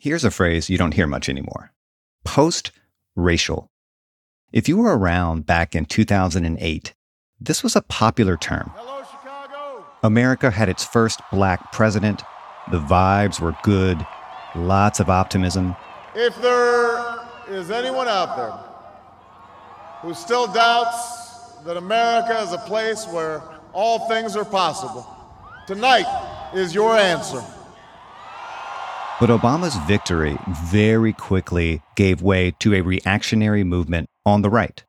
Here's a phrase you don't hear much anymore post racial. If you were around back in 2008, this was a popular term. Hello, Chicago. America had its first black president. The vibes were good, lots of optimism. If there is anyone out there who still doubts that America is a place where all things are possible, tonight is your answer. But Obama's victory very quickly gave way to a reactionary movement on the right.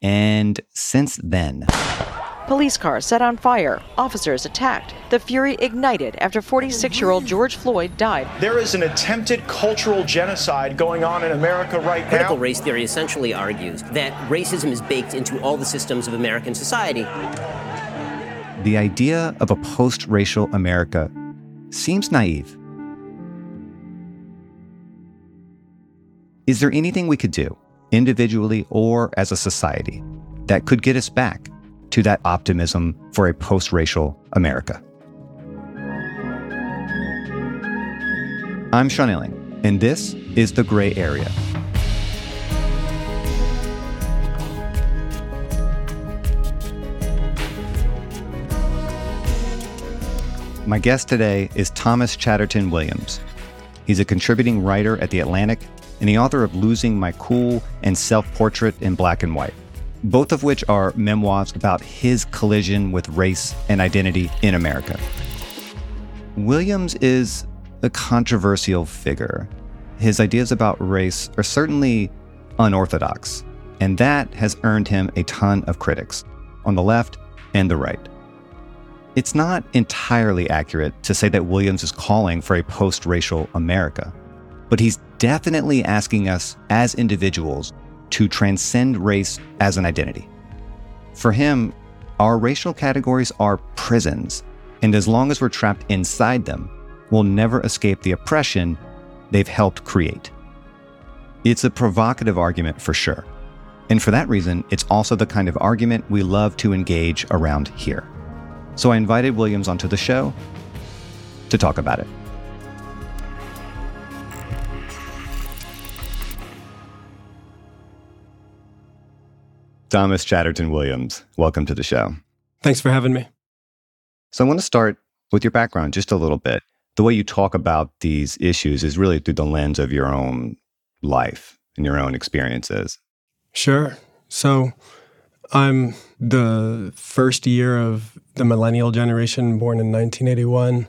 And since then, Police cars set on fire, officers attacked. The fury ignited after 46 year old George Floyd died. There is an attempted cultural genocide going on in America right Critical now. race theory essentially argues that racism is baked into all the systems of American society. the idea of a post racial America seems naive. Is there anything we could do, individually or as a society, that could get us back to that optimism for a post racial America? I'm Sean Illing, and this is The Gray Area. My guest today is Thomas Chatterton Williams. He's a contributing writer at The Atlantic and the author of Losing My Cool and Self Portrait in Black and White, both of which are memoirs about his collision with race and identity in America. Williams is a controversial figure. His ideas about race are certainly unorthodox, and that has earned him a ton of critics on the left and the right. It's not entirely accurate to say that Williams is calling for a post racial America, but he's definitely asking us as individuals to transcend race as an identity. For him, our racial categories are prisons, and as long as we're trapped inside them, we'll never escape the oppression they've helped create. It's a provocative argument for sure. And for that reason, it's also the kind of argument we love to engage around here. So I invited Williams onto the show to talk about it. Thomas Chatterton Williams, welcome to the show. Thanks for having me. So I want to start with your background just a little bit. The way you talk about these issues is really through the lens of your own life and your own experiences. Sure. So I'm the first year of the millennial generation born in 1981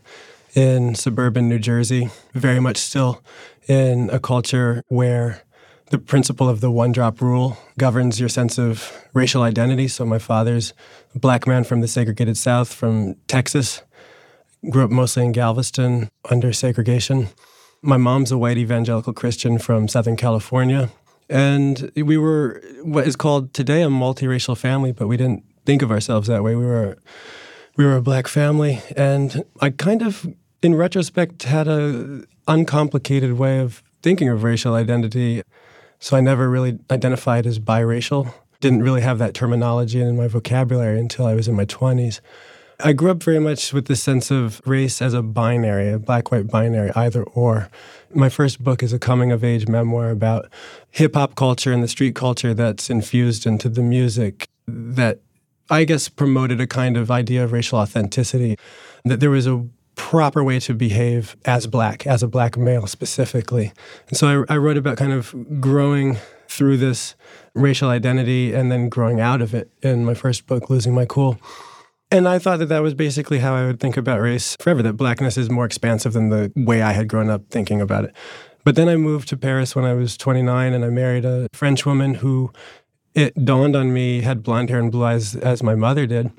in suburban New Jersey, very much still in a culture where the principle of the one drop rule governs your sense of racial identity. So, my father's a black man from the segregated South, from Texas, grew up mostly in Galveston under segregation. My mom's a white evangelical Christian from Southern California. And we were what is called today a multiracial family, but we didn't think of ourselves that way. We were we were a black family, and I kind of, in retrospect, had a uncomplicated way of thinking of racial identity. So I never really identified as biracial. Didn't really have that terminology in my vocabulary until I was in my 20s. I grew up very much with the sense of race as a binary, a black white binary, either or. My first book is a coming of age memoir about hip hop culture and the street culture that's infused into the music that I guess promoted a kind of idea of racial authenticity. That there was a proper way to behave as black, as a black male specifically. And so I, I wrote about kind of growing through this racial identity and then growing out of it in my first book, Losing My Cool. And I thought that that was basically how I would think about race forever, that blackness is more expansive than the way I had grown up thinking about it. But then I moved to Paris when I was 29 and I married a French woman who it dawned on me had blonde hair and blue eyes as my mother did,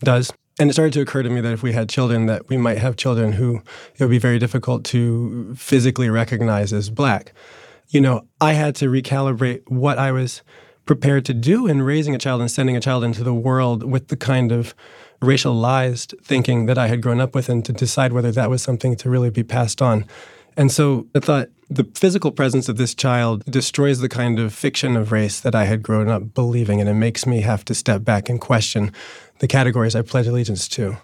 does. And it started to occur to me that if we had children, that we might have children who it would be very difficult to physically recognize as black. You know, I had to recalibrate what I was prepared to do in raising a child and sending a child into the world with the kind of racialized thinking that I had grown up with and to decide whether that was something to really be passed on. And so I thought the physical presence of this child destroys the kind of fiction of race that I had grown up believing, and it makes me have to step back and question the categories I pledge allegiance to.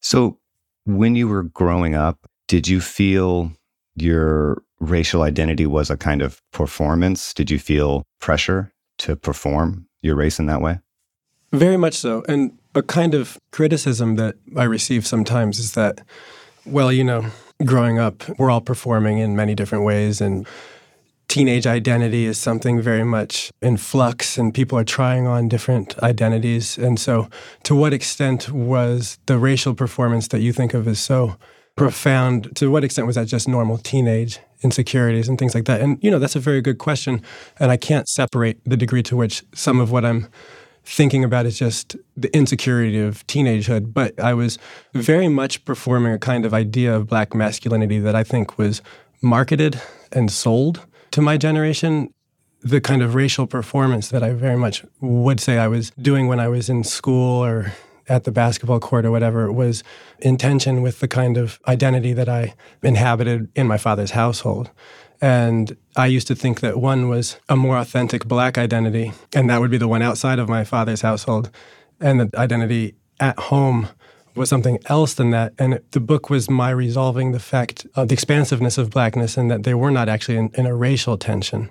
So, when you were growing up, did you feel your racial identity was a kind of performance? Did you feel pressure to perform your race in that way? Very much so. And a kind of criticism that I receive sometimes is that, well, you know, growing up, we're all performing in many different ways. And teenage identity is something very much in flux, and people are trying on different identities. And so, to what extent was the racial performance that you think of as so profound? To what extent was that just normal teenage insecurities and things like that? And, you know, that's a very good question. And I can't separate the degree to which some of what I'm thinking about is just the insecurity of teenagehood, but I was hmm. very much performing a kind of idea of black masculinity that I think was marketed and sold to my generation. The kind of racial performance that I very much would say I was doing when I was in school or at the basketball court or whatever was in tension with the kind of identity that I inhabited in my father's household. And I used to think that one was a more authentic black identity, and that would be the one outside of my father's household. And the identity at home was something else than that. And it, the book was my resolving the fact of the expansiveness of blackness and that they were not actually in, in a racial tension.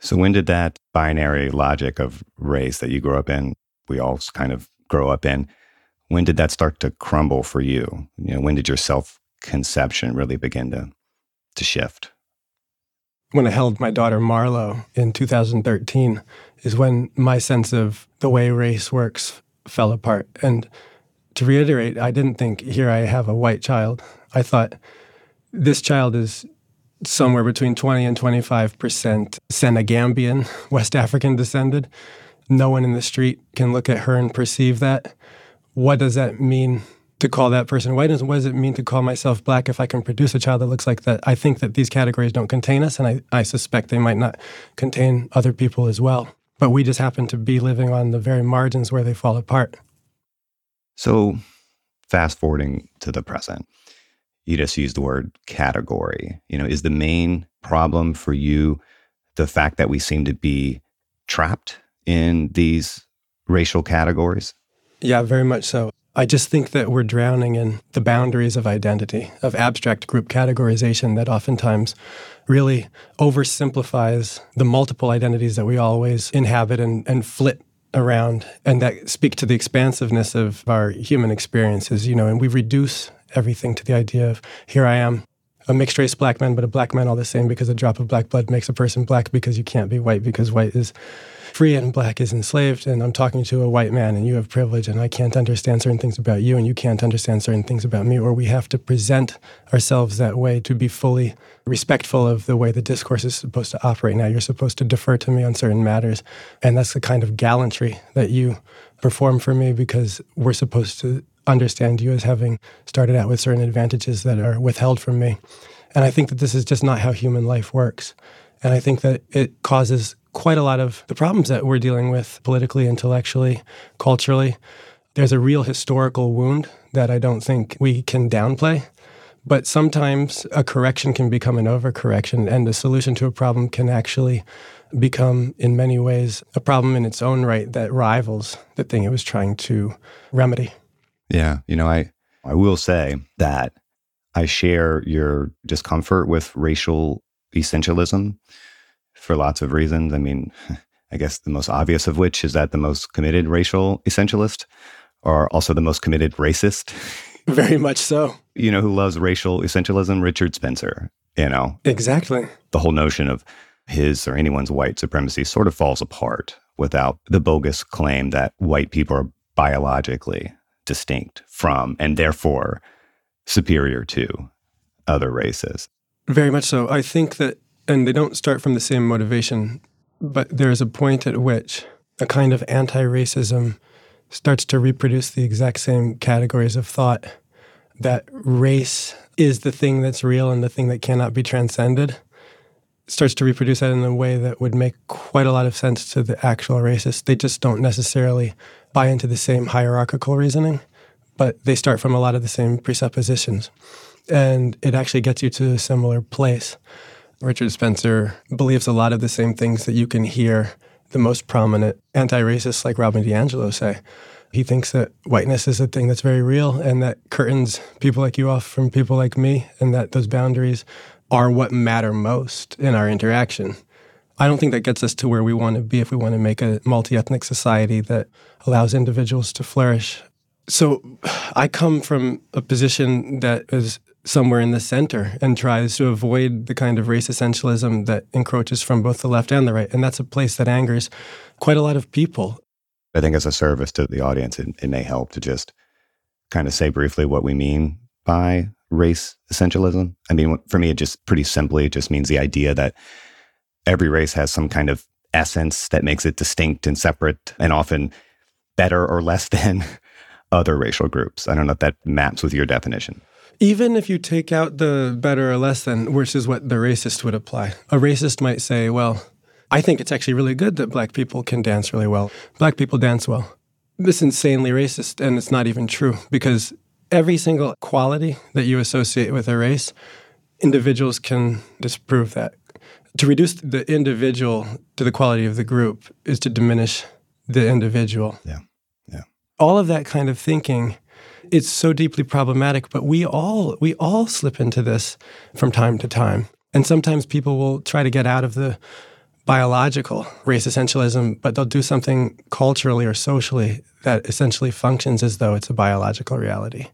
So, when did that binary logic of race that you grew up in, we all kind of grow up in, when did that start to crumble for you? You know, when did your self conception really begin to, to shift? When I held my daughter Marlow in 2013 is when my sense of the way race works fell apart. And to reiterate, I didn't think, here I have a white child. I thought, this child is somewhere between 20 and 25% Senegambian, West African descended. No one in the street can look at her and perceive that. What does that mean to call that person white and what does it mean to call myself black if I can produce a child that looks like that? I think that these categories don't contain us, and I, I suspect they might not contain other people as well. But we just happen to be living on the very margins where they fall apart. So, fast forwarding to the present, you just used the word category. You know, is the main problem for you the fact that we seem to be trapped in these racial categories? Yeah, very much so. I just think that we're drowning in the boundaries of identity, of abstract group categorization that oftentimes really oversimplifies the multiple identities that we always inhabit and, and flit around and that speak to the expansiveness of our human experiences, you know, and we reduce everything to the idea of here I am, a mixed race black man, but a black man all the same because a drop of black blood makes a person black because you can't be white because white is free and black is enslaved, and I'm talking to a white man and you have privilege, and I can't understand certain things about you, and you can't understand certain things about me, or we have to present ourselves that way to be fully respectful of the way the discourse is supposed to operate. Now, you're supposed to defer to me on certain matters, and that's the kind of gallantry that you perform for me because we're supposed to understand you as having started out with certain advantages that are withheld from me. And I think that this is just not how human life works. And I think that it causes quite a lot of the problems that we're dealing with politically, intellectually, culturally. There's a real historical wound that I don't think we can downplay. But sometimes a correction can become an overcorrection, and the solution to a problem can actually become, in many ways, a problem in its own right that rivals the thing it was trying to remedy. Yeah. You know, I, I will say that I share your discomfort with racial essentialism for lots of reasons. I mean, I guess the most obvious of which is that the most committed racial essentialist are also the most committed racist. Very much so. you know, who loves racial essentialism? Richard Spencer, you know. Exactly. The whole notion of his or anyone's white supremacy sort of falls apart without the bogus claim that white people are biologically distinct from and therefore superior to other races. Very much so. I think that, and they don't start from the same motivation, but there is a point at which a kind of anti racism starts to reproduce the exact same categories of thought that race is the thing that's real and the thing that cannot be transcended starts to reproduce that in a way that would make quite a lot of sense to the actual racists. They just don't necessarily buy into the same hierarchical reasoning, but they start from a lot of the same presuppositions. And it actually gets you to a similar place. Richard Spencer believes a lot of the same things that you can hear the most prominent anti racists like Robin DiAngelo say. He thinks that whiteness is a thing that's very real and that curtains people like you off from people like me, and that those boundaries are what matter most in our interaction. I don't think that gets us to where we want to be if we want to make a multi ethnic society that allows individuals to flourish. So I come from a position that is somewhere in the center and tries to avoid the kind of race essentialism that encroaches from both the left and the right. And that's a place that angers quite a lot of people. I think as a service to the audience, it, it may help to just kind of say briefly what we mean by race essentialism. I mean, for me, it just pretty simply it just means the idea that every race has some kind of essence that makes it distinct and separate and often better or less than other racial groups. I don't know if that maps with your definition. Even if you take out the better or less than, which is what the racist would apply, a racist might say, well, I think it's actually really good that black people can dance really well. Black people dance well. This is insanely racist, and it's not even true because every single quality that you associate with a race, individuals can disprove that. To reduce the individual to the quality of the group is to diminish the individual. Yeah. Yeah. All of that kind of thinking it's so deeply problematic, but we all we all slip into this from time to time. And sometimes people will try to get out of the biological race essentialism, but they'll do something culturally or socially that essentially functions as though it's a biological reality.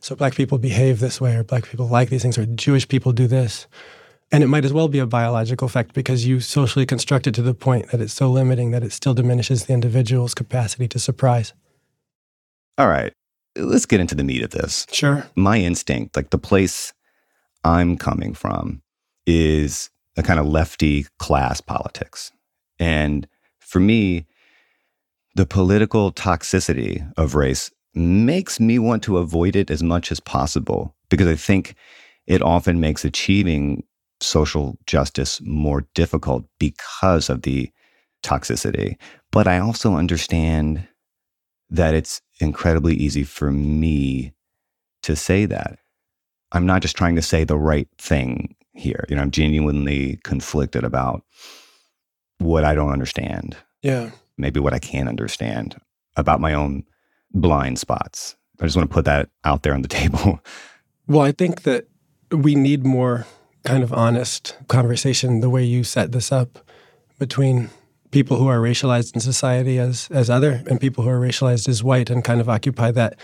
So black people behave this way, or black people like these things, or Jewish people do this. And it might as well be a biological effect because you socially construct it to the point that it's so limiting that it still diminishes the individual's capacity to surprise. All right. Let's get into the meat of this. Sure. My instinct, like the place I'm coming from, is a kind of lefty class politics. And for me, the political toxicity of race makes me want to avoid it as much as possible because I think it often makes achieving social justice more difficult because of the toxicity. But I also understand that it's incredibly easy for me to say that. I'm not just trying to say the right thing here. You know, I'm genuinely conflicted about what I don't understand. Yeah. Maybe what I can't understand about my own blind spots. I just want to put that out there on the table. Well, I think that we need more kind of honest conversation the way you set this up between people who are racialized in society as as other and people who are racialized as white and kind of occupy that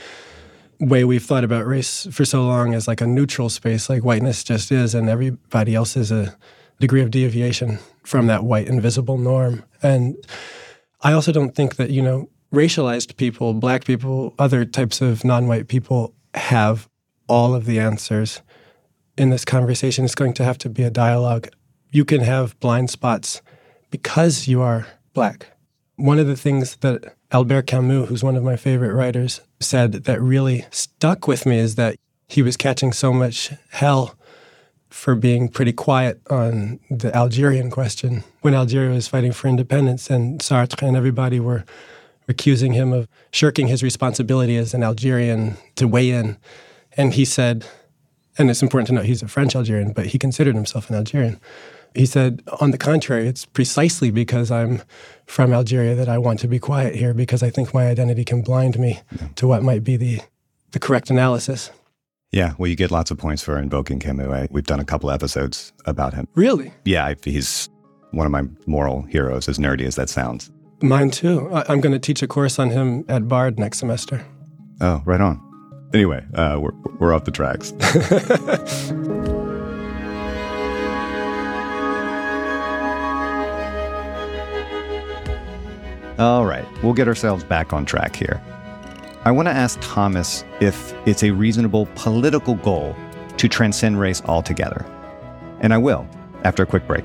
way we've thought about race for so long as like a neutral space like whiteness just is and everybody else is a degree of deviation from that white invisible norm. And i also don't think that you know racialized people black people other types of non-white people have all of the answers in this conversation. It's going to have to be a dialogue. You can have blind spots because you are black. One of the things that Albert Camus, who's one of my favorite writers, said that really stuck with me is that he was catching so much hell for being pretty quiet on the Algerian question when Algeria was fighting for independence and Sartre and everybody were accusing him of shirking his responsibility as an Algerian to weigh in. And he said, and it's important to note he's a French Algerian, but he considered himself an Algerian. He said, on the contrary, it's precisely because I'm from Algeria that I want to be quiet here because I think my identity can blind me yeah. to what might be the, the correct analysis. Yeah, well, you get lots of points for invoking Camus. We've done a couple episodes about him. Really? Yeah, he's one of my moral heroes, as nerdy as that sounds. Mine too. I'm going to teach a course on him at Bard next semester. Oh, right on. Anyway, uh, we're, we're off the tracks. All right, we'll get ourselves back on track here. I want to ask Thomas if it's a reasonable political goal to transcend race altogether. And I will after a quick break.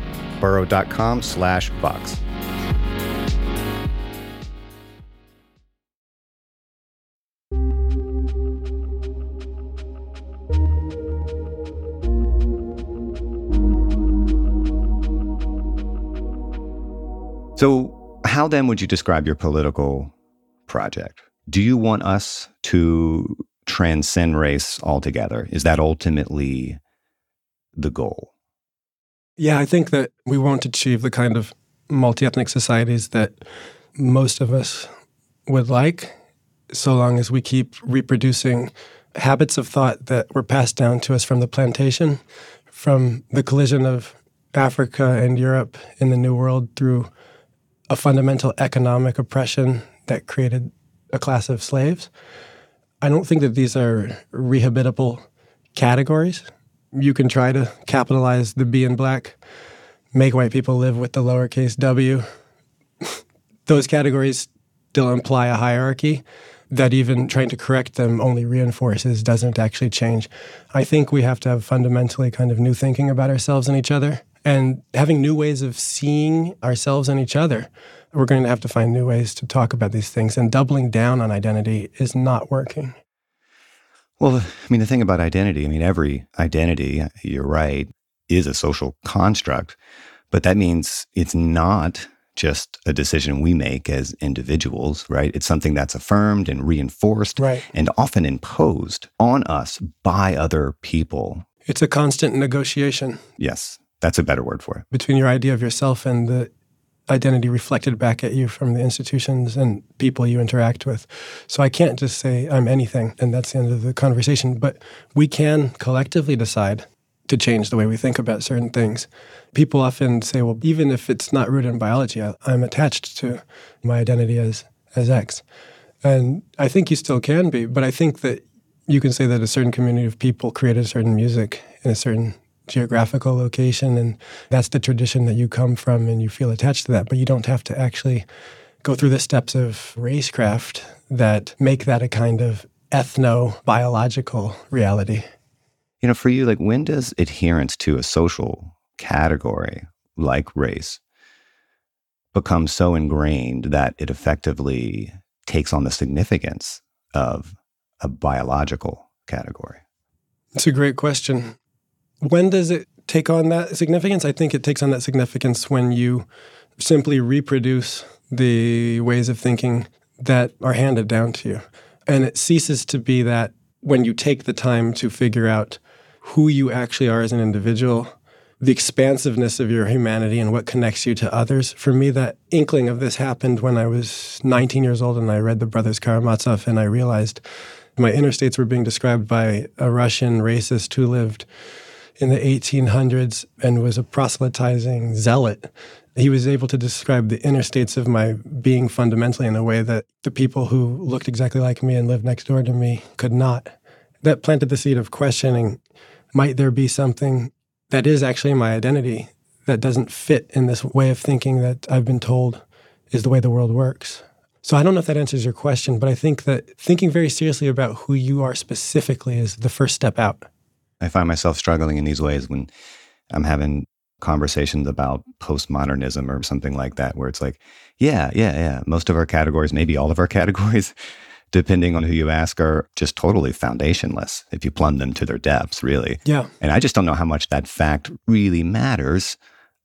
burrow.com slash Vox. So, how then would you describe your political project? Do you want us to transcend race altogether? Is that ultimately the goal? Yeah, I think that we won't achieve the kind of multi ethnic societies that most of us would like so long as we keep reproducing habits of thought that were passed down to us from the plantation, from the collision of Africa and Europe in the New World through a fundamental economic oppression that created a class of slaves. I don't think that these are rehabilitable categories. You can try to capitalize the B in black, make white people live with the lowercase w. Those categories still imply a hierarchy that even trying to correct them only reinforces, doesn't actually change. I think we have to have fundamentally kind of new thinking about ourselves and each other and having new ways of seeing ourselves and each other. We're going to have to find new ways to talk about these things, and doubling down on identity is not working. Well, I mean, the thing about identity, I mean, every identity, you're right, is a social construct, but that means it's not just a decision we make as individuals, right? It's something that's affirmed and reinforced right. and often imposed on us by other people. It's a constant negotiation. Yes, that's a better word for it. Between your idea of yourself and the identity reflected back at you from the institutions and people you interact with. So I can't just say I'm anything and that's the end of the conversation, but we can collectively decide to change the way we think about certain things. People often say, well, even if it's not rooted in biology, I, I'm attached to my identity as as X. And I think you still can be, but I think that you can say that a certain community of people created a certain music in a certain geographical location and that's the tradition that you come from and you feel attached to that but you don't have to actually go through the steps of racecraft that make that a kind of ethno biological reality. You know for you like when does adherence to a social category like race become so ingrained that it effectively takes on the significance of a biological category? It's a great question when does it take on that significance? I think it takes on that significance when you simply reproduce the ways of thinking that are handed down to you. And it ceases to be that when you take the time to figure out who you actually are as an individual, the expansiveness of your humanity and what connects you to others. For me, that inkling of this happened when I was 19 years old and I read the Brothers Karamazov and I realized my inner states were being described by a Russian racist who lived in the 1800s and was a proselytizing zealot. He was able to describe the inner states of my being fundamentally in a way that the people who looked exactly like me and lived next door to me could not. That planted the seed of questioning might there be something that is actually my identity that doesn't fit in this way of thinking that I've been told is the way the world works? So I don't know if that answers your question, but I think that thinking very seriously about who you are specifically is the first step out. I find myself struggling in these ways when I'm having conversations about postmodernism or something like that, where it's like, yeah, yeah, yeah, most of our categories, maybe all of our categories, depending on who you ask, are just totally foundationless if you plumb them to their depths, really. Yeah. And I just don't know how much that fact really matters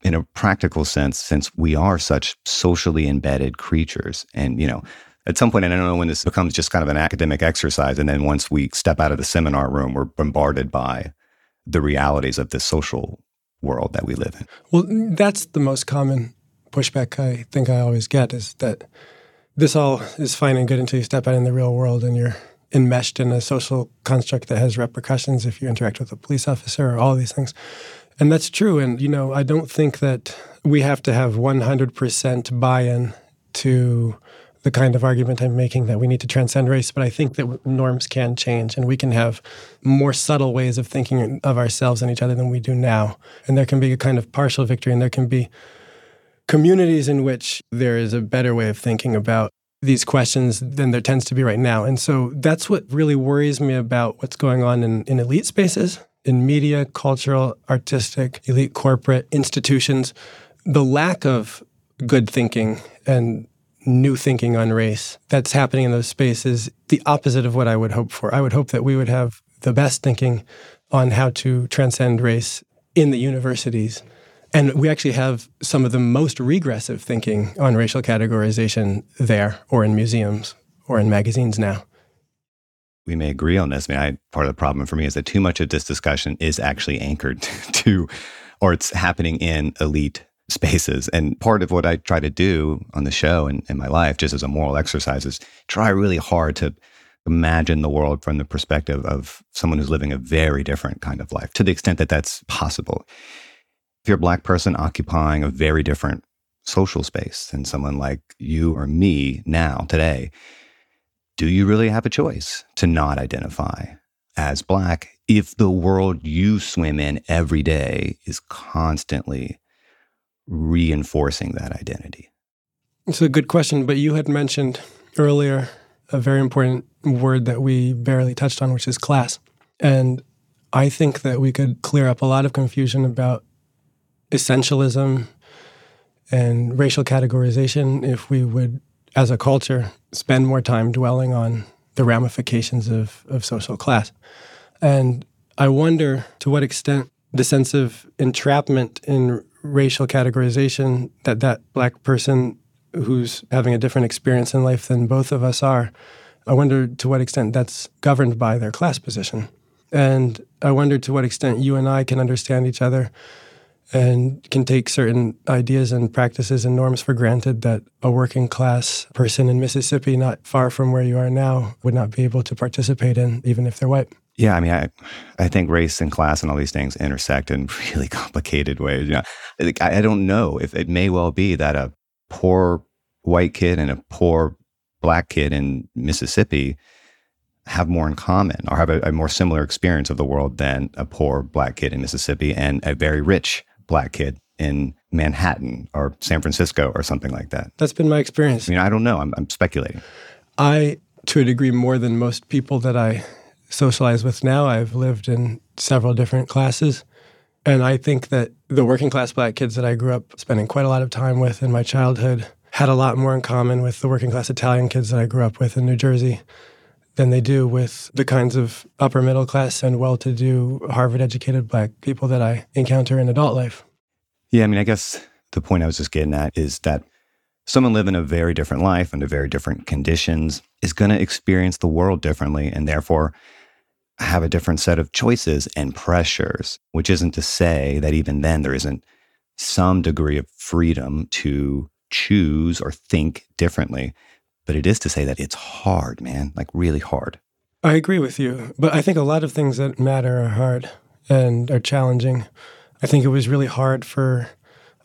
in a practical sense, since we are such socially embedded creatures. And, you know, at some point, and I don't know when this becomes just kind of an academic exercise. And then once we step out of the seminar room, we're bombarded by the realities of the social world that we live in. Well, that's the most common pushback I think I always get is that this all is fine and good until you step out in the real world and you're enmeshed in a social construct that has repercussions if you interact with a police officer or all these things. And that's true. And, you know, I don't think that we have to have 100% buy in to the kind of argument I'm making that we need to transcend race, but I think that norms can change and we can have more subtle ways of thinking of ourselves and each other than we do now. And there can be a kind of partial victory and there can be communities in which there is a better way of thinking about these questions than there tends to be right now. And so that's what really worries me about what's going on in, in elite spaces, in media, cultural, artistic, elite corporate institutions. The lack of good thinking and new thinking on race that's happening in those spaces the opposite of what I would hope for. I would hope that we would have the best thinking on how to transcend race in the universities. And we actually have some of the most regressive thinking on racial categorization there or in museums or in magazines now. We may agree on this. I mean, I, part of the problem for me is that too much of this discussion is actually anchored to, or it's happening in elite spaces. And part of what I try to do on the show and in my life, just as a moral exercise, is try really hard to imagine the world from the perspective of someone who's living a very different kind of life, to the extent that that's possible. If you're a Black person occupying a very different social space than someone like you or me now, today, do you really have a choice to not identify as Black if the world you swim in every day is constantly reinforcing that identity? It's a good question, but you had mentioned earlier a very important word that we barely touched on, which is class. And I think that we could clear up a lot of confusion about essentialism and racial categorization if we would, as a culture, spend more time dwelling on the ramifications of, of social class. And I wonder to what extent the sense of entrapment in racial categorization that that black person who's having a different experience in life than both of us are, I wonder to what extent that's governed by their class position. And I wonder to what extent you and I can understand each other and can take certain ideas and practices and norms for granted that a working class person in Mississippi, not far from where you are now, would not be able to participate in, even if they're white. Yeah, I mean, I, I think race and class and all these things intersect in really complicated ways. You know, I, I don't know if it may well be that a poor white kid and a poor black kid in Mississippi have more in common or have a, a, more similar experience of the world than a poor black kid in Mississippi and a very rich black kid in Manhattan or San Francisco or something like that. That's been my experience. I mean, I don't know. I'm, I'm speculating. I, to a degree, more than most people that I socialize with now. I've lived in several different classes. And I think that the working class black kids that I grew up spending quite a lot of time with in my childhood had a lot more in common with the working class Italian kids that I grew up with in New Jersey than they do with the kinds of upper middle class and well to do Harvard educated black people that I encounter in adult life. Yeah, I mean, I guess the point I was just getting at is that someone living a very different life under very different conditions is going to experience the world differently and therefore have a different set of choices and pressures, which isn't to say that even then there isn't some degree of freedom to choose or think differently. But it is to say that it's hard, man, like really hard. I agree with you. But I think a lot of things that matter are hard and are challenging. I think it was really hard for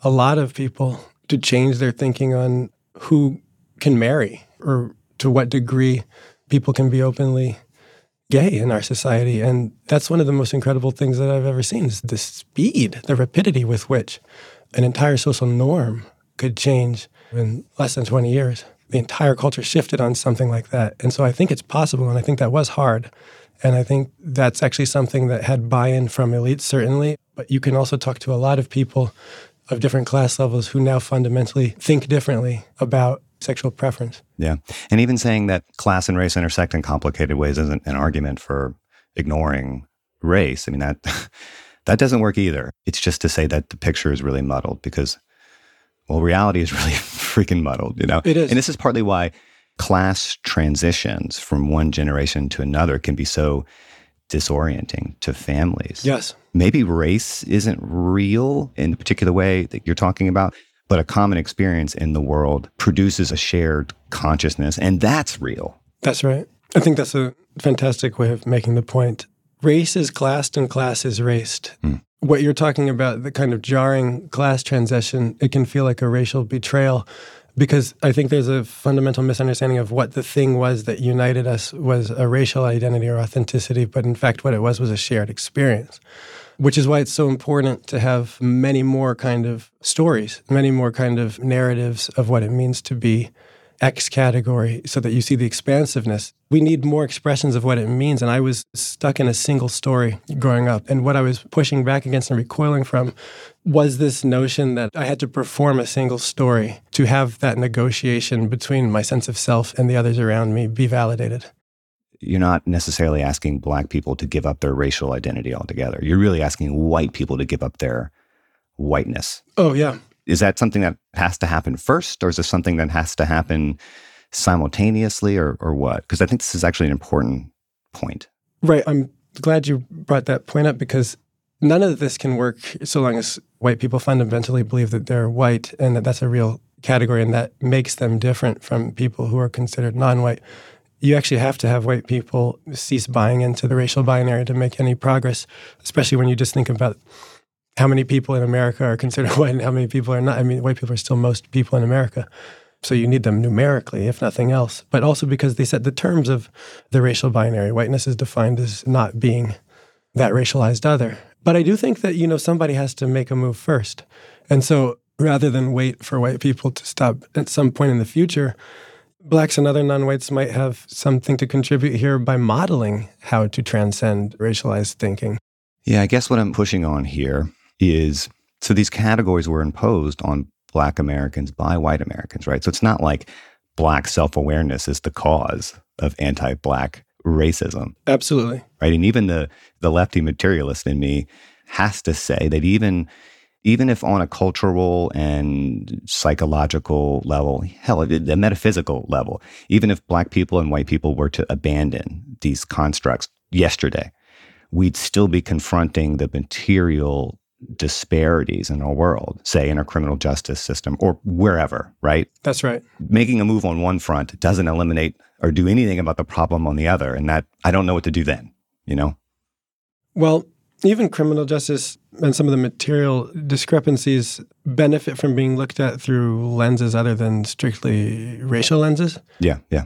a lot of people to change their thinking on who can marry or to what degree people can be openly gay in our society. And that's one of the most incredible things that I've ever seen is the speed, the rapidity with which an entire social norm could change in less than 20 years. The entire culture shifted on something like that. And so I think it's possible, and I think that was hard. And I think that's actually something that had buy in from elites, certainly. But you can also talk to a lot of people of different class levels who now fundamentally think differently about sexual preference. Yeah. And even saying that class and race intersect in complicated ways isn't an argument for ignoring race. I mean, that. that doesn't work either. It's just to say that the picture is really muddled because, well, reality is really freaking muddled, you know? It is. And this is partly why class transitions from one generation to another can be so disorienting to families. Yes. Maybe race isn't real in the particular way that you're talking about, but a common experience in the world produces a shared consciousness, and that's real. That's right. I think that's a fantastic way of making the point. Race is classed and class is raced. Mm. What you're talking about, the kind of jarring class transition, it can feel like a racial betrayal because I think there's a fundamental misunderstanding of what the thing was that united us was a racial identity or authenticity, but in fact, what it was was a shared experience. Which is why it's so important to have many more kind of stories, many more kind of narratives of what it means to be X category so that you see the expansiveness. We need more expressions of what it means. And I was stuck in a single story growing up. And what I was pushing back against and recoiling from was this notion that I had to perform a single story to have that negotiation between my sense of self and the others around me be validated. You're not necessarily asking black people to give up their racial identity altogether. You're really asking white people to give up their whiteness. Oh, yeah. Is that something that has to happen first, or is this something that has to happen simultaneously, or, or what? Because I think this is actually an important point. Right. I'm glad you brought that point up because none of this can work so long as white people fundamentally believe that they're white and that that's a real category and that makes them different from people who are considered non white. You actually have to have white people cease buying into the racial binary to make any progress, especially when you just think about how many people in America are considered white and how many people are not. I mean, white people are still most people in America. So you need them numerically, if nothing else, but also because they set the terms of the racial binary. Whiteness is defined as not being that racialized other. But I do think that, you know, somebody has to make a move first. And so rather than wait for white people to stop at some point in the future, blacks and other non-whites might have something to contribute here by modeling how to transcend racialized thinking. Yeah, I guess what I'm pushing on here is so these categories were imposed on black Americans by white Americans, right? So it's not like black self-awareness is the cause of anti-black racism. Absolutely. Right? And even the the lefty materialist in me has to say that even even if on a cultural and psychological level, hell, a metaphysical level, even if black people and white people were to abandon these constructs yesterday, we'd still be confronting the material disparities in our world, say in our criminal justice system or wherever, right? That's right. Making a move on one front doesn't eliminate or do anything about the problem on the other. And that I don't know what to do then, you know? Well, even criminal justice and some of the material discrepancies benefit from being looked at through lenses other than strictly racial lenses. Yeah, yeah.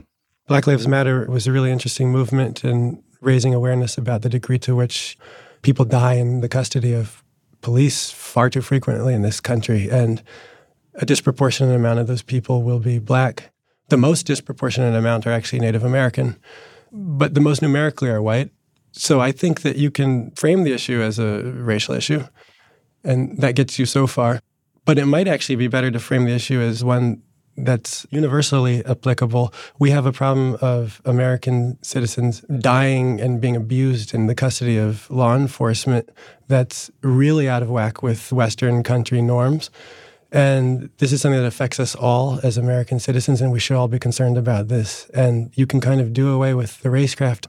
Black Lives Matter was a really interesting movement in raising awareness about the degree to which people die in the custody of police far too frequently in this country. And a disproportionate amount of those people will be black. The most disproportionate amount are actually Native American, but the most numerically are white. So I think that you can frame the issue as a racial issue, and that gets you so far. But it might actually be better to frame the issue as one that's universally applicable. We have a problem of American citizens dying and being abused in the custody of law enforcement that's really out of whack with Western country norms. And this is something that affects us all as American citizens, and we should all be concerned about this. And you can kind of do away with the racecraft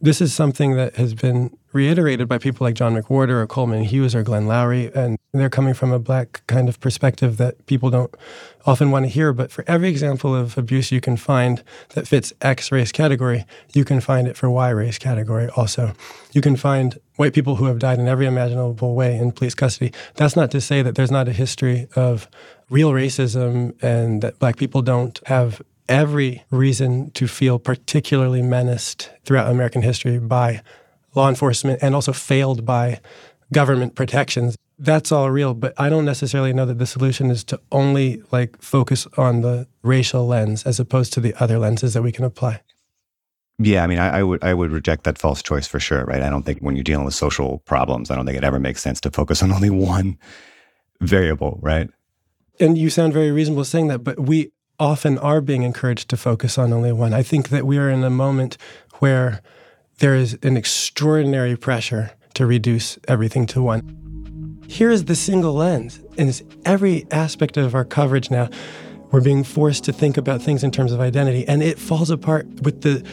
This is something that has been reiterated by people like John McWhorter or Coleman Hughes or Glenn Loury. and they're coming from a black kind of perspective that people don't often want to hear. But for every example of abuse you can find that fits X race category, you can find it for Y race category also. You can find white people who have died in every imaginable way in police custody. That's not to say that there's not a history of real racism and that black people don't have every reason to feel particularly menaced throughout American history by law enforcement and also failed by government protections. That's all real, but I don't necessarily know that the solution is to only like focus on the racial lens as opposed to the other lenses that we can apply. Yeah, I mean, I, I, would I would reject that false choice for sure, right? I don't think when you're dealing with social problems, I don't think it ever makes sense to focus on only one variable, right? And you sound very reasonable saying that, but we often are being encouraged to focus on only one. I think that we are in a moment where there is an extraordinary pressure to reduce everything to one. Here is the single lens, and it's every aspect of our coverage now. We're being forced to think about things in terms of identity, and it falls apart with the,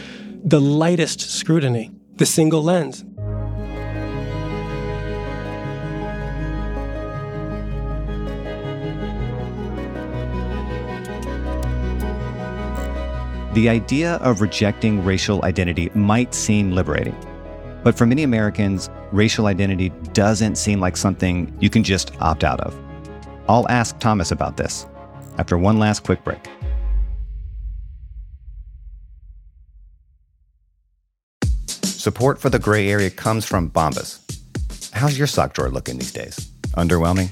the lightest scrutiny. The single lens. The idea of rejecting racial identity might seem liberating. But for many Americans, racial identity doesn't seem like something you can just opt out of. I'll ask Thomas about this after one last quick break. Support for the gray area comes from Bombas. How's your sock drawer looking these days? Underwhelming?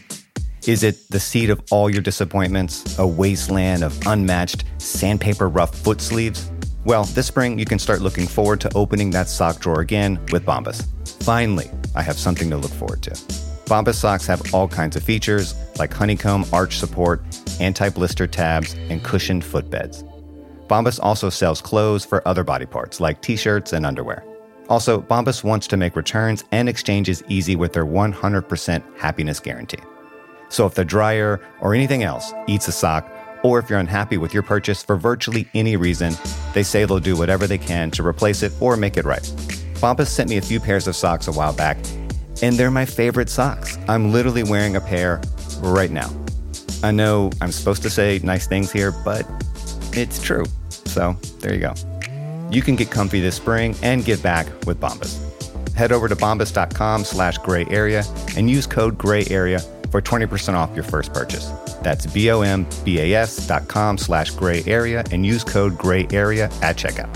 Is it the seat of all your disappointments, a wasteland of unmatched, sandpaper rough foot sleeves? Well, this spring you can start looking forward to opening that sock drawer again with Bombas. Finally, I have something to look forward to. Bombas socks have all kinds of features like honeycomb arch support, anti blister tabs, and cushioned footbeds. Bombas also sells clothes for other body parts like t shirts and underwear. Also, Bombas wants to make returns and exchanges easy with their 100% happiness guarantee. So if the dryer or anything else eats a sock, or if you're unhappy with your purchase for virtually any reason, they say they'll do whatever they can to replace it or make it right. Bombas sent me a few pairs of socks a while back, and they're my favorite socks. I'm literally wearing a pair right now. I know I'm supposed to say nice things here, but it's true. So there you go. You can get comfy this spring and give back with Bombas. Head over to bombas.com slash gray area and use code gray area for 20% off your first purchase. That's B-O-M-B-A-S dot com slash gray area and use code gray area at checkout.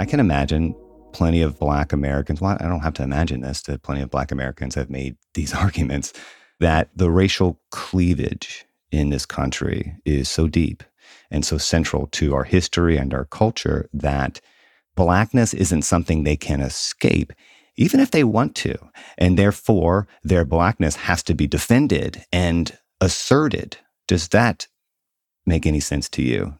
I can imagine plenty of black Americans. Well, I don't have to imagine this, that plenty of black Americans have made these arguments that the racial cleavage in this country is so deep and so central to our history and our culture that blackness isn't something they can escape, even if they want to. And therefore, their blackness has to be defended and asserted. Does that make any sense to you?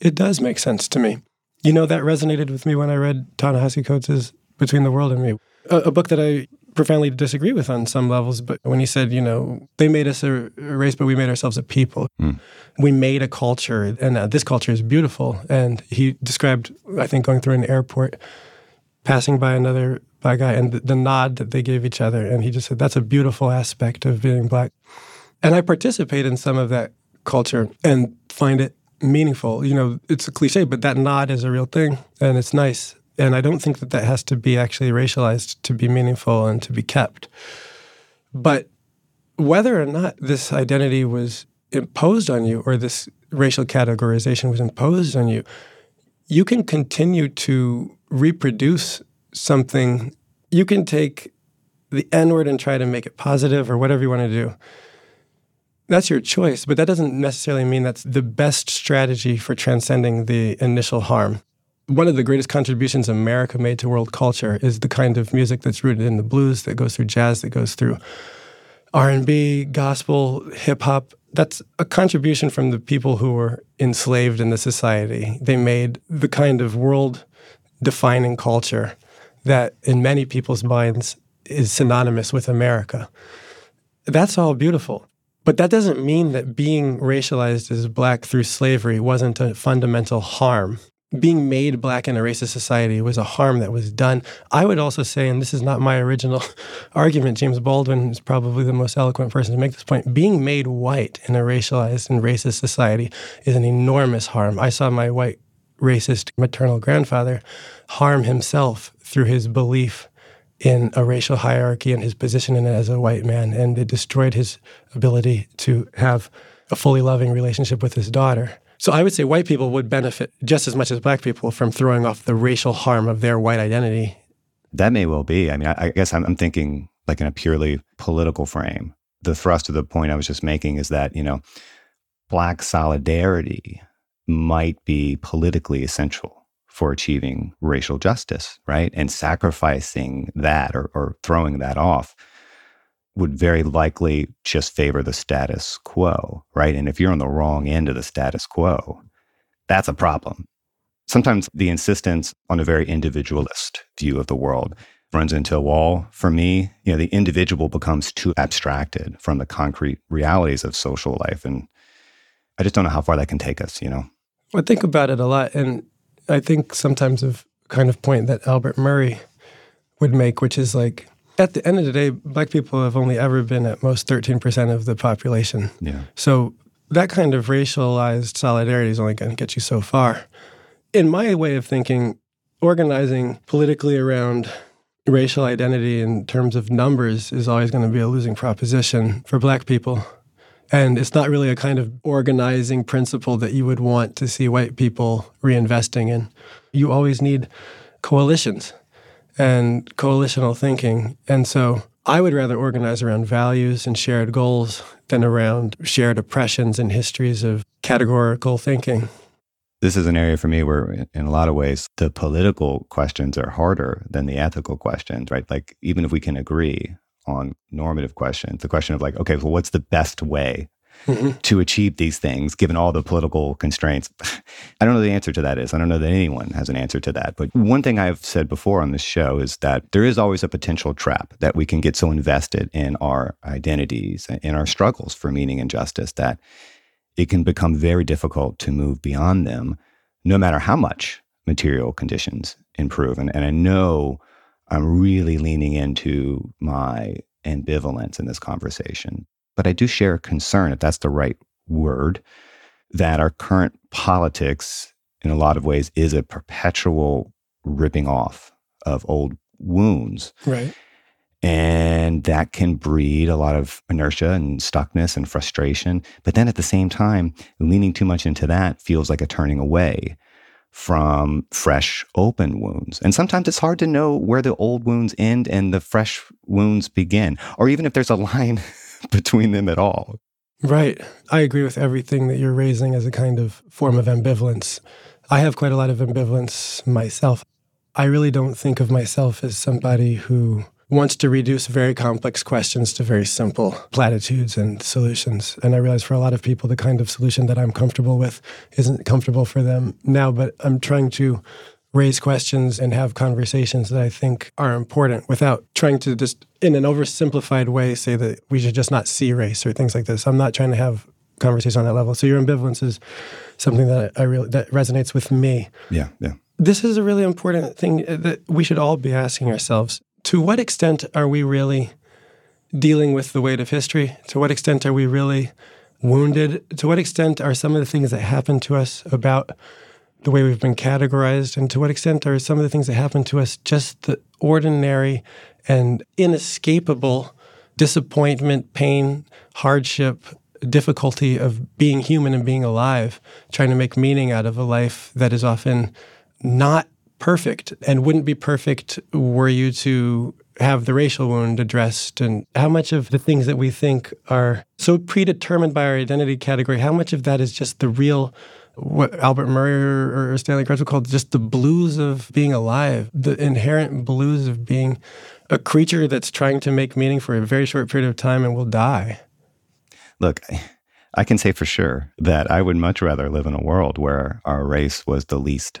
It does make sense to me. You know, that resonated with me when I read Ta-Nehisi Coates' Between the World and Me, a, a, book that I profoundly disagree with on some levels. But when he said, you know, they made us a, a race, but we made ourselves a people. Mm. We made a culture, and uh, this culture is beautiful. And he described, I think, going through an airport, passing by another black guy, and the, the nod that they gave each other. And he just said, that's a beautiful aspect of being black. And I participate in some of that culture and find it meaningful. You know, it's a cliche, but that nod is a real thing and it's nice. And I don't think that that has to be actually racialized to be meaningful and to be kept. But whether or not this identity was imposed on you or this racial categorization was imposed on you, you can continue to reproduce something. You can take the N word and try to make it positive or whatever you want to do. That's your choice, but that doesn't necessarily mean that's the best strategy for transcending the initial harm. One of the greatest contributions America made to world culture is the kind of music that's rooted in the blues, that goes through jazz, that goes through R&B, gospel, hip hop. That's a contribution from the people who were enslaved in the society. They made the kind of world defining culture that in many people's minds is synonymous with America. That's all beautiful. But that doesn't mean that being racialized as black through slavery wasn't a fundamental harm. Being made black in a racist society was a harm that was done. I would also say, and this is not my original argument, James Baldwin is probably the most eloquent person to make this point. Being made white in a racialized and racist society is an enormous harm. I saw my white racist maternal grandfather harm himself through his belief in a racial hierarchy and his position in it as a white man, and it destroyed his ability to have a fully loving relationship with his daughter. So I would say white people would benefit just as much as black people from throwing off the racial harm of their white identity. That may well be. I mean, I, I guess I'm, I'm thinking like in a purely political frame. The thrust of the point I was just making is that, you know, black solidarity might be politically essential for achieving racial justice, right? And sacrificing that or, or throwing that off would very likely just favor the status quo, right? And if you're on the wrong end of the status quo, that's a problem. Sometimes the insistence on a very individualist view of the world runs into a wall. For me, you know, the individual becomes too abstracted from the concrete realities of social life. And I just don't know how far that can take us, you know? I think about it a lot. And I think sometimes of kind of point that Albert Murray would make, which is like at the end of the day, black people have only ever been at most 13% of the population. Yeah. So that kind of racialized solidarity is only going to get you so far. In my way of thinking, organizing politically around racial identity in terms of numbers is always going to be a losing proposition for black people. And it's not really a kind of organizing principle that you would want to see white people reinvesting in. You always need coalitions and coalitional thinking. And so I would rather organize around values and shared goals than around shared oppressions and histories of categorical thinking. This is an area for me where, in a lot of ways, the political questions are harder than the ethical questions, right? Like, even if we can agree on normative questions, the question of like, okay, well, what's the best way mm-hmm. to achieve these things given all the political constraints? I don't know the answer to that is. I don't know that anyone has an answer to that. But one thing I've said before on this show is that there is always a potential trap that we can get so invested in our identities, in our struggles for meaning and justice that it can become very difficult to move beyond them, no matter how much material conditions improve. And, and I know I'm really leaning into my ambivalence in this conversation. But I do share a concern, if that's the right word, that our current politics, in a lot of ways, is a perpetual ripping off of old wounds. Right. And that can breed a lot of inertia and stuckness and frustration. But then at the same time, leaning too much into that feels like a turning away from fresh open wounds. And sometimes it's hard to know where the old wounds end and the fresh wounds begin, or even if there's a line between them at all. Right. I agree with everything that you're raising as a kind of form of ambivalence. I have quite a lot of ambivalence myself. I really don't think of myself as somebody who wants to reduce very complex questions to very simple platitudes and solutions. And I realize for a lot of people, the kind of solution that I'm comfortable with isn't comfortable for them now, but I'm trying to raise questions and have conversations that I think are important without trying to just, in an oversimplified way, say that we should just not see race or things like this. I'm not trying to have conversation on that level. So your ambivalence is something that I really that resonates with me. Yeah, yeah. This is a really important thing that we should all be asking ourselves to what extent are we really dealing with the weight of history? To what extent are we really wounded? To what extent are some of the things that happen to us about the way we've been categorized? And to what extent are some of the things that happen to us just the ordinary and inescapable disappointment, pain, hardship, difficulty of being human and being alive, trying to make meaning out of a life that is often not perfect and wouldn't be perfect were you to have the racial wound addressed and how much of the things that we think are so predetermined by our identity category, how much of that is just the real what Albert Murray or, Stanley Crouch called just the blues of being alive, the inherent blues of being a creature that's trying to make meaning for a very short period of time and will die. Look, I can say for sure that I would much rather live in a world where our race was the least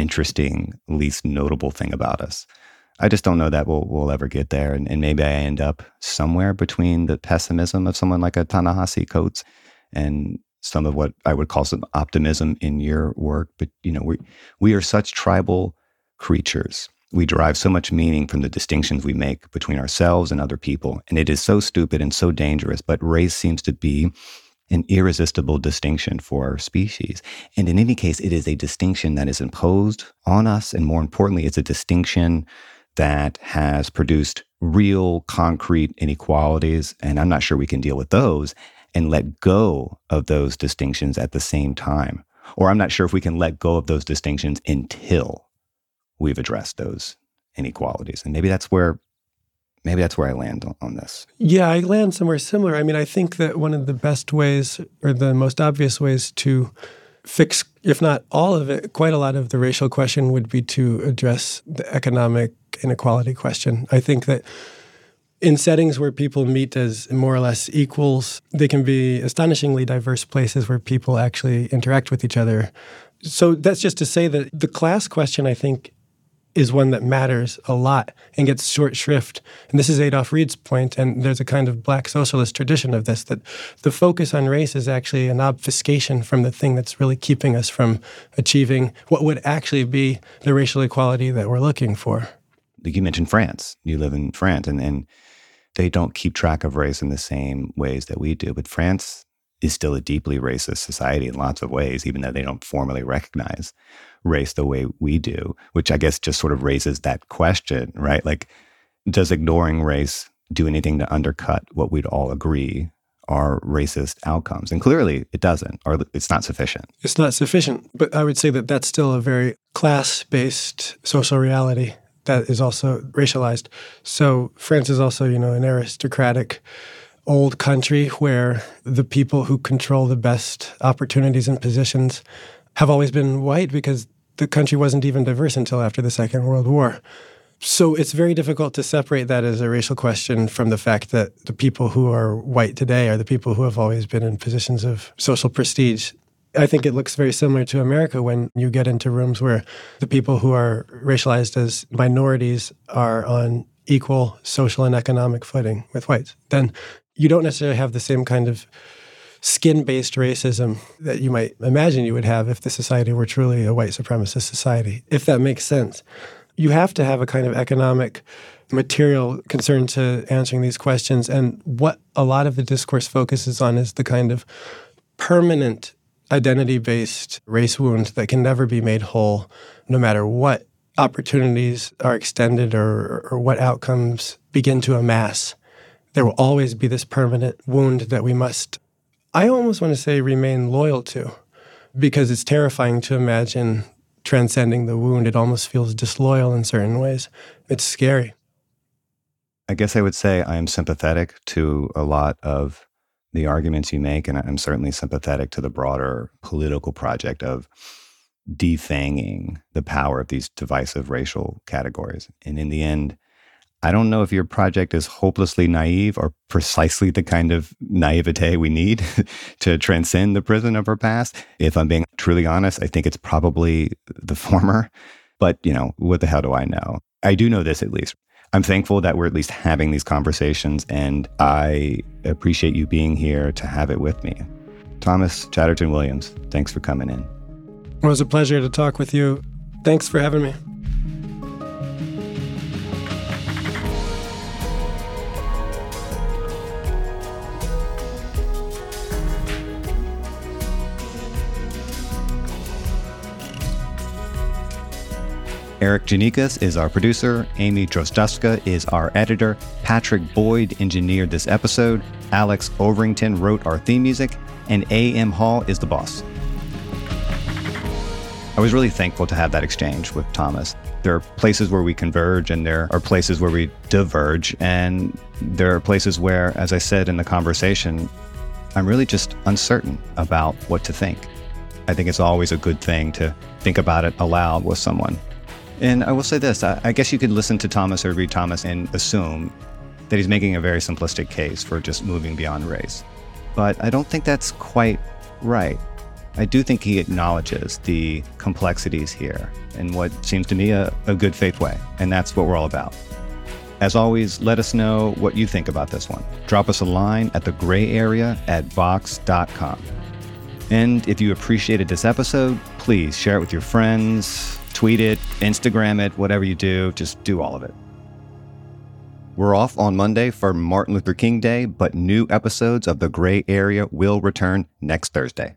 interesting, least notable thing about us. I just don't know that we'll, we'll ever get there. And, and maybe I end up somewhere between the pessimism of someone like a Ta-Nehisi Coates and some of what I would call some optimism in your work. But, you know, we, we are such tribal creatures. We derive so much meaning from the distinctions we make between ourselves and other people. And it is so stupid and so dangerous, but race seems to be an irresistible distinction for our species. And in any case, it is a distinction that is imposed on us. And more importantly, it's a distinction that has produced real concrete inequalities. And I'm not sure we can deal with those and let go of those distinctions at the same time. Or I'm not sure if we can let go of those distinctions until we've addressed those inequalities. And maybe that's where maybe that's where I land on, this. Yeah, I land somewhere similar. I mean, I think that one of the best ways or the most obvious ways to fix, if not all of it, quite a lot of the racial question would be to address the economic inequality question. I think that in settings where people meet as more or less equals, they can be astonishingly diverse places where people actually interact with each other. So that's just to say that the class question, I think, is one that matters a lot and gets short shrift. And this is Adolf Reed's point, and there's a kind of black socialist tradition of this that the focus on race is actually an obfuscation from the thing that's really keeping us from achieving what would actually be the racial equality that we're looking for. You mentioned France. You live in France, and, and they don't keep track of race in the same ways that we do. But France is still a deeply racist society in lots of ways, even though they don't formally recognize race the way we do, which I guess just sort of raises that question, right? Like, does ignoring race do anything to undercut what we'd all agree are racist outcomes? And clearly it doesn't, or it's not sufficient. It's not sufficient. But I would say that that's still a very class based social reality that is also racialized. So France is also, you know, an aristocratic old country where the people who control the best opportunities and positions have always been white because the country wasn't even diverse until after the Second World War. So it's very difficult to separate that as a racial question from the fact that the people who are white today are the people who have always been in positions of social prestige. I think it looks very similar to America when you get into rooms where the people who are racialized as minorities are on equal social and economic footing with whites. Then you don't necessarily have the same kind of skin based racism that you might imagine you would have if the society were truly a white supremacist society, if that makes sense. You have to have a kind of economic material concern to answering these questions. And what a lot of the discourse focuses on is the kind of permanent identity based race wound that can never be made whole, no matter what opportunities are extended or, or what outcomes begin to amass. There will always be this permanent wound that we must I almost want to say remain loyal to because it's terrifying to imagine transcending the wound. It almost feels disloyal in certain ways. It's scary. I guess I would say I am sympathetic to a lot of the arguments you make, and I'm certainly sympathetic to the broader political project of defanging the power of these divisive racial categories. And in the end, I don't know if your project is hopelessly naive or precisely the kind of naivete we need to transcend the prison of our past. If I'm being truly honest, I think it's probably the former. But, you know, what the hell do I know? I do know this at least. I'm thankful that we're at least having these conversations, and I appreciate you being here to have it with me. Thomas Chatterton Williams, thanks for coming in. It was a pleasure to talk with you. Thanks for having me. Erikk Geannikis is our producer. Amy Drozdowska is our editor. Patrick Boyd engineered this episode. Alex Overington wrote our theme music. And A.M. Hall is the boss. I was really thankful to have that exchange with Thomas. There are places where we converge and there are places where we diverge. And there are places where, as I said in the conversation, I'm really just uncertain about what to think. I think it's always a good thing to think about it aloud with someone. And I will say this I, guess you could listen to Thomas or read Thomas and assume that he's making a very simplistic case for just moving beyond race. But I don't think that's quite right. I do think he acknowledges the complexities here in what seems to me a, a good faith way, and that's what we're all about. As always, let us know what you think about this one. Drop us a line at the gray area at vox.com. And if you appreciated this episode, please share it with your friends, tweet it, Instagram it, whatever you do, just do all of it. We're off on Monday for Martin Luther King Day, but new episodes of The Gray Area will return next Thursday.